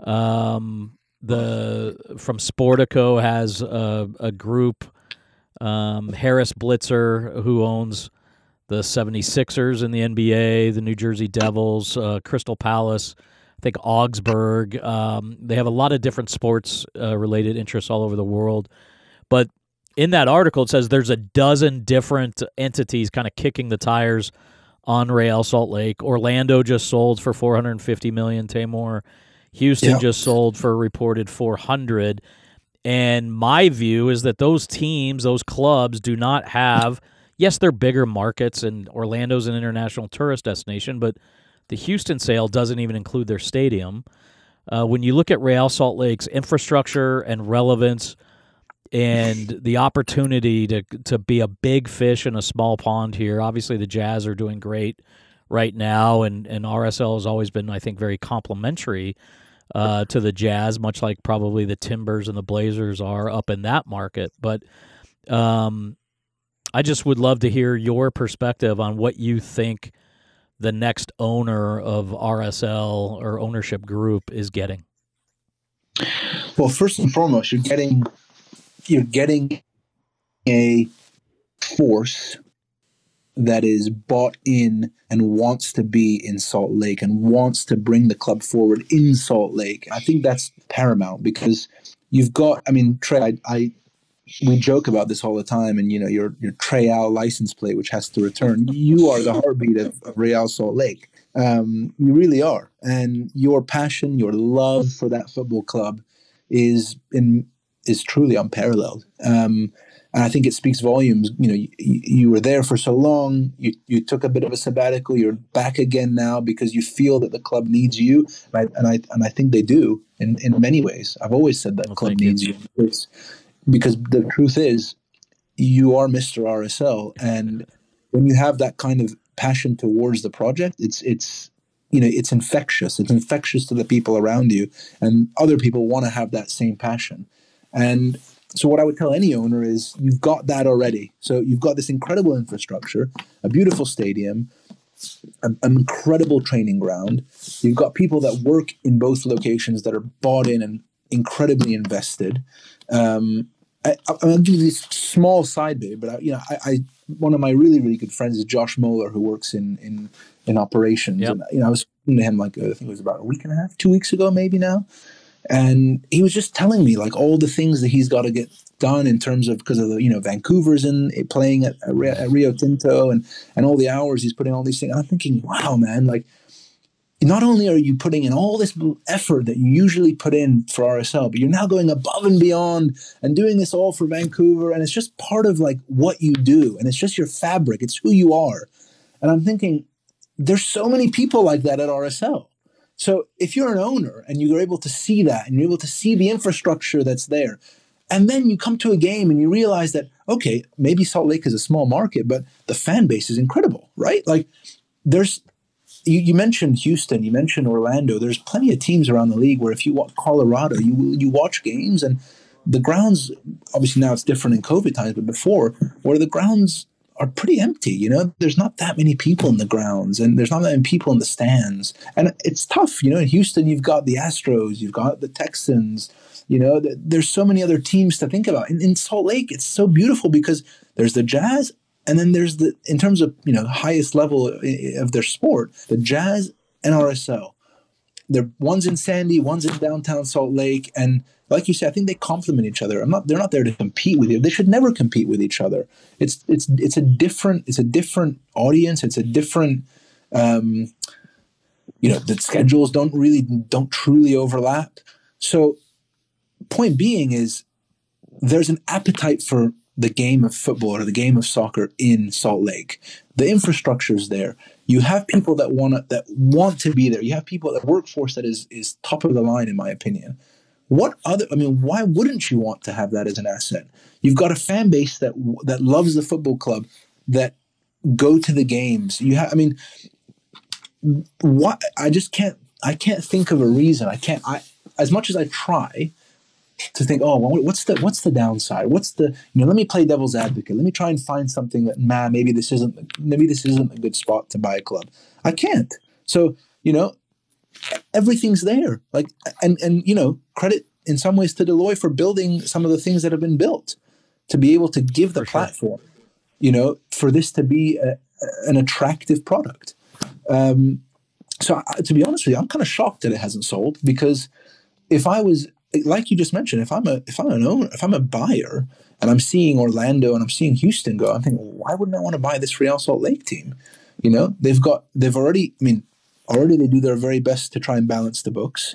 um, the from Sportico has a, a group um, Harris Blitzer, who owns the 76ers in the NBA, the New Jersey Devils, uh, Crystal Palace, I think Augsburg. Um, they have a lot of different sports uh, related interests all over the world. But in that article, it says there's a dozen different entities kind of kicking the tires on Real Salt Lake. Orlando just sold for 450 million. Tamor, Houston Yeah. just sold for a reported 400. And my view is that those teams, those clubs, do not have. Yes, they're bigger markets, and Orlando's an international tourist destination, but the Houston sale doesn't even include their stadium. Uh, when you look at Real Salt Lake's infrastructure and relevance, and the opportunity to to be a big fish in a small pond here. Obviously, the Jazz are doing great right now, and and RSL has always been, I think, very complimentary uh, to the Jazz, much like probably the Timbers and the Blazers are up in that market. But um, I just would love to hear your perspective on what you think the next owner of RSL or ownership group is getting. Well, first and foremost, you're getting you're getting a force that is bought in and wants to be in Salt Lake and wants to bring the club forward in Salt Lake. I think that's paramount because you've got. I mean, Trey, I, I we joke about this all the time, and you know your your Treyal license plate, which has to return. You are the heartbeat of, of Real Salt Lake. Um, you really are, and your passion, your love for that football club is in is truly unparalleled. Um, and I think it speaks volumes. You know, you, you were there for so long. You you took a bit of a sabbatical. You're back again now because you feel that the club needs you, and I and I, and I think they do in, in many ways. I've always said that Well, club thank you. needs you. Because the truth is, you are Mr. RSL, and when you have that kind of passion towards the project, it's it's you know it's infectious. It's infectious to the people around you, and other people want to have that same passion. And so, what I would tell any owner is, you've got that already. So you've got this incredible infrastructure, a beautiful stadium, an an incredible training ground. You've got people that work in both locations that are bought in and incredibly invested. Um, I, I'll give you this small side bit, but I, you know, I, I one of my really really good friends is Josh Moeller, who works in in in operations. Yep. And you know, I was talking to him like I think it was about a week and a half, two weeks ago, maybe now, and he was just telling me like all the things that he's got to get done in terms of because of the you know Vancouver's in playing at, at, Rio, Tinto and and all the hours he's putting all these things. And I'm thinking, wow, man, like not only are you putting in all this effort that you usually put in for RSL, but you're now going above and beyond and doing this all for Vancouver, and it's just part of like what you do, and it's just your fabric. It's who you are, And I'm thinking, there's so many people like that at RSL. So if you're an owner and you're able to see that and you're able to see the infrastructure that's there, and then you come to a game and you realize that, okay, maybe Salt Lake is a small market, but the fan base is incredible, right? Like there's you, you, mentioned Houston, you mentioned Orlando. There's plenty of teams around the league where if you watch Colorado, you you watch games and the grounds. Obviously now it's different in COVID times, but before where the grounds are pretty empty. You know, there's not that many people in the grounds, and there's not that many people in the stands, and it's tough. You know, in Houston, you've got the Astros, you've got the Texans. You know, there's so many other teams to think about. In, in Salt Lake, it's so beautiful because there's the Jazz and then there's the in terms of you know highest level of eh, their sport, the Jazz and RSL. They're one's in Sandy, one's in downtown Salt Lake, and like you said, I think they complement each other. I'm not. They're not there to compete with you. They should never compete with each other. It's it's it's a different it's a different audience. It's a different. Um, you know the schedules don't really don't truly overlap. So, point being is there's an appetite for the game of football or the game of soccer in Salt Lake. The infrastructure is there. You have people that want that want to be there. You have people that workforce that is is top of the line in my opinion. What other I mean, why wouldn't you want to have that as an asset? You've got a fan base that that loves the football club that go to the games. You have I mean what I just can't I can't think of a reason. I can't I as much as I try, to think, oh, well, what's the what's the downside? What's the you know? Let me play devil's advocate. Let me try and find something that, man, maybe this isn't maybe this isn't a good spot to buy a club. I can't. So you know, everything's there. Like and and you know, credit in some ways to Loy for building some of the things that have been built to be able to give the for platform. Sure. You know, for this to be a, an attractive product. Um, so to be honest with you, I'm kind of shocked that it hasn't sold because if I was like you just mentioned, if I'm a if I'm an owner, if I'm a buyer and I'm seeing Orlando and I'm seeing Houston go, I'm thinking, why wouldn't I want to buy this Real Salt Lake team? You know, they've got they've already. I mean, already they do their very best to try and balance the books.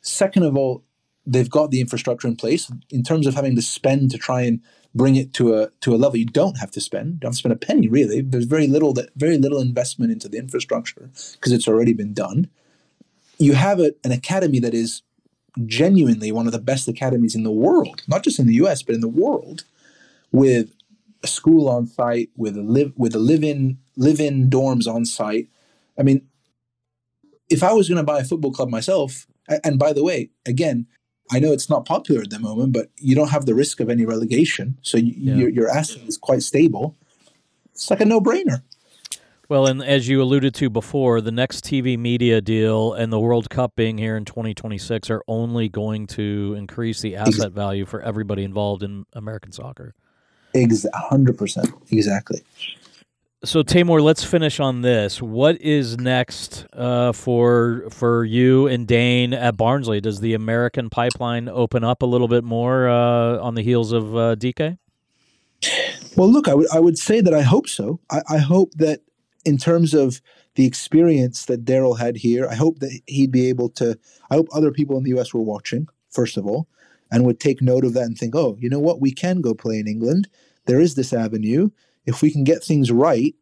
Second of all, they've got the infrastructure in place in terms of having to spend to try and bring it to a to a level you don't have to spend. Don't spend a penny really. There's very little that very little investment into the infrastructure because it's already been done. You have a, an academy that is genuinely one of the best academies in the world, not just in the US, but in the world, with a school on site, with a live with a live-in live-in dorms on site. I mean, if I was going to buy a football club myself, and by the way, again, I know it's not popular at the moment, but you don't have the risk of any relegation, so you, yeah. your your asset is quite stable. It's like a no-brainer. Well, and as you alluded to before, the next TV media deal and the World Cup being here in 2026 are only going to increase the asset value for everybody involved in American soccer. Ex- 100%. Exactly. So Tamor, let's finish on this. What is next uh, for for you and Dane at Barnsley? Does the American pipeline open up a little bit more uh, on the heels of uh, Dike? Well, look, I would I would say that I hope so. I, I hope that in terms of the experience that Daryl had here, I hope that he'd be able to. I hope other people in the U.S. were watching, first of all, and would take note of that and think, oh, you know what, we can go play in England. There is this avenue. If we can get things right,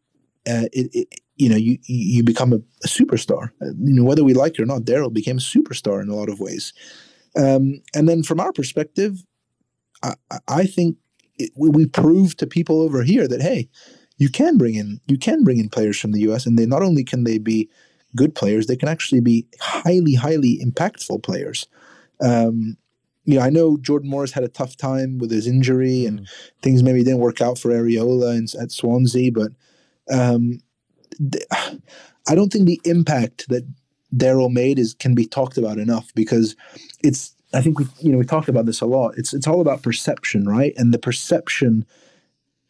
uh, it, it, you know, you you become a, a superstar. Uh, you know, whether we like it or not, Daryl became a superstar in a lot of ways. Um, and then from our perspective, I, I think it, we proved to people over here that hey, you can bring in you can bring in players from the US and they not only can they be good players they can actually be highly highly impactful players um, you know I know Jordan Morris had a tough time with his injury and mm. things maybe didn't work out for Arriola and, at Swansea but um, th- I don't think the impact that Daryl made is can be talked about enough because it's I think we you know we talked about this a lot. It's it's all about perception, right? And the perception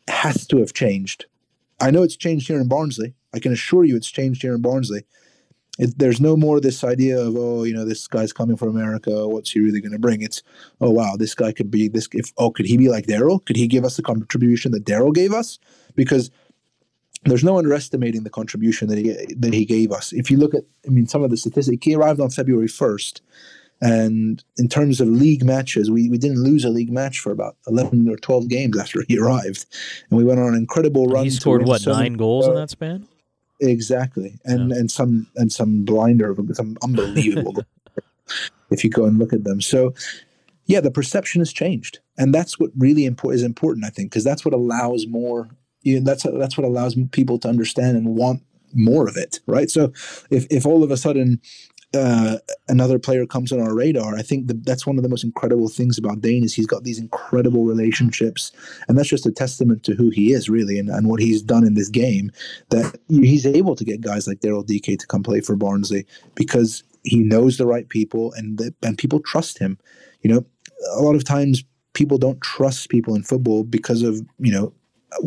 has to have changed. I know it's changed here in Barnsley. I can assure you it's changed here in Barnsley. It, there's no more this idea of oh you know this guy's coming from America what's he really going to bring it's oh wow this guy could be this if oh could he be like Daryl could he give us the contribution that Daryl gave us because there's no underestimating the contribution that he that he gave us if you look at I mean some of the statistics he arrived on February 1st and in terms of league matches, we, we didn't lose a league match for about 11 or 12 games after he arrived. And we went on an incredible run. He scored, what, nine goals in uh, that span? Exactly, and and some and some blinder, some unbelievable. if you go and look at them, so yeah, the perception has changed, and that's what really is important, I think, because that's what allows more. You know, that's that's what allows people to understand and want more of it, right? So, if if all of a sudden uh, another player comes on our radar, I think that that's one of the most incredible things about Dane is he's got these incredible relationships, and that's just a testament to who he is really and, and what he's done in this game. That he's able to get guys like Daryl Dike to come play for Barnsley because he knows the right people and the, and people trust him. You know, a lot of times people don't trust people in football because of you know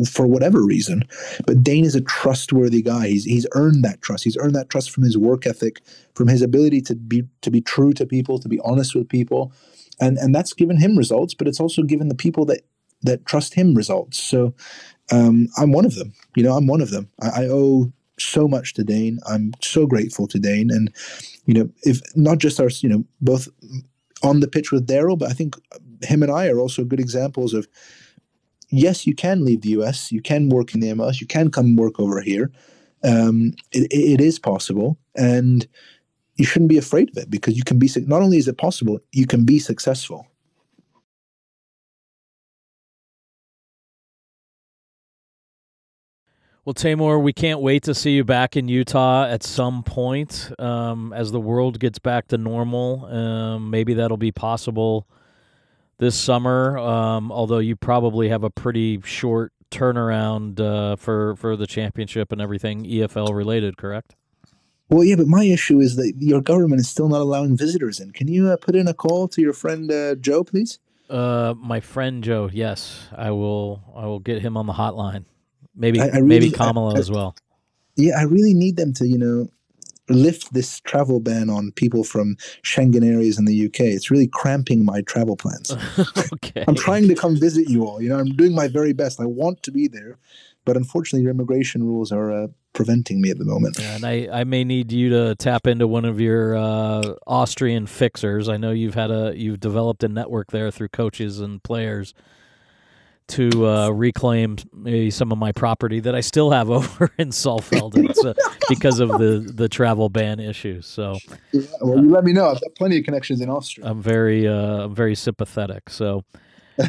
for whatever reason. But Dane is a trustworthy guy. He's he's earned that trust. He's earned that trust from his work ethic, from his ability to be to be true to people, to be honest with people, and and that's given him results. But it's also given the people that that trust him results. So um, I'm one of them. You know, I'm one of them. I, I owe so much to Dane. I'm so grateful to Dane, and you know, if not just our, you know, both on the pitch with Daryl, but I think him and I are also good examples of yes, you can leave the US, you can work in the MLS, you can come work over here. Um, it, it is possible, and you shouldn't be afraid of it because you can be. Not only is it possible, you can be successful. Well, Tamor, we can't wait to see you back in Utah at some point um, as the world gets back to normal. Um, maybe that'll be possible this summer. Um, although you probably have a pretty short turnaround uh, for for the championship and everything EFL related, correct? Well, yeah, but my issue is that your government is still not allowing visitors in. Can you uh, put in a call to your friend uh, Joe, please? Uh, my friend Joe. Yes, I will. I will get him on the hotline. Maybe I- I really- maybe Kamala I- as well. Yeah, I really need them to, you know, lift this travel ban on people from Schengen areas in the UK. It's really cramping my travel plans. okay. I'm trying to come visit you all. You know, I'm doing my very best. I want to be there, but unfortunately, your immigration rules are uh, preventing me at the moment. Yeah, and I, I may need you to tap into one of your uh, Austrian fixers. I know you've had a you've developed a network there through coaches and players to uh, reclaim maybe some of my property that I still have over in Saalfelden so, because of the, the travel ban issues. So Yeah, well, you let me know. I've got plenty of connections in Austria. I'm very uh, I'm very sympathetic. So,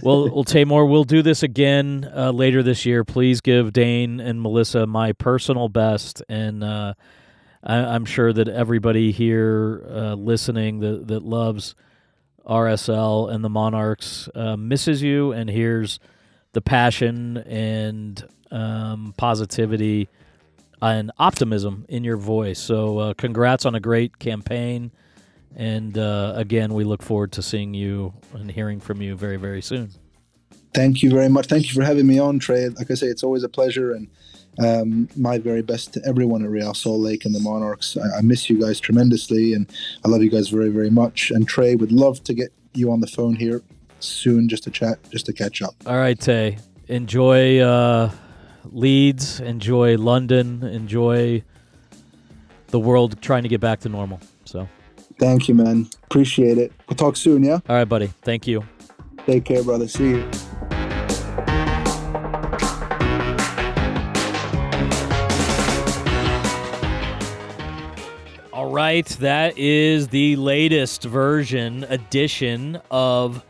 well, well, Tamor, we'll do this again uh, later this year. Please give Dane and Melissa my personal best, and uh, I, I'm sure that everybody here uh, listening that that loves RSL and the Monarchs uh, misses you and hears the passion and um, positivity and optimism in your voice. So, uh, congrats on a great campaign. And uh, again, we look forward to seeing you and hearing from you very, very soon. Thank you very much. Thank you for having me on, Trey. Like I say, it's always a pleasure, and um, my very best to everyone at Real Salt Lake and the Monarchs. I, I miss you guys tremendously, and I love you guys very, very much. And Trey would love to get you on the phone here soon, just to chat, just to catch up. All right, Tay. Enjoy uh, Leeds. Enjoy London. Enjoy the world trying to get back to normal. So, Thank you, man. Appreciate it. We'll talk soon. Yeah. all right, buddy. Thank you. Take care, brother. See you. All right, that is the latest version edition of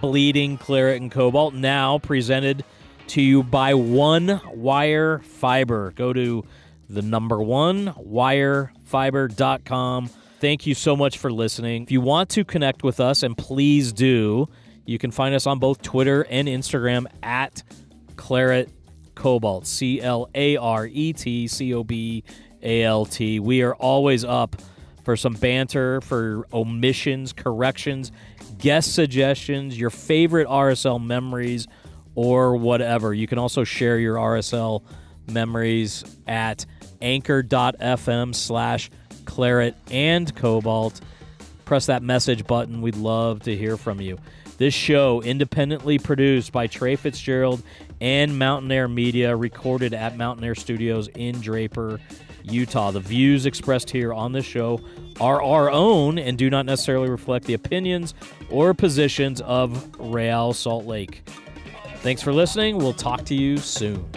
Bleeding Claret and Cobalt, now presented to you by One Wire Fiber. Go to the number one wirefiber.com. Thank you so much for listening. If you want to connect with us, and please do, you can find us on both Twitter and Instagram at Claret Cobalt, C L A R E T C O B A L T. We are always up for some banter, for omissions, corrections, guest suggestions, your favorite RSL memories, or whatever. You can also share your RSL memories at anchor.fm slash claret and cobalt. Press that message button. We'd love to hear from you. This show, independently produced by Trey Fitzgerald and Mountain Air Media, recorded at Mountain Air Studios in Draper, Utah. The views expressed here on this show are our own and do not necessarily reflect the opinions or positions of Real Salt Lake. Thanks for listening. We'll talk to you soon.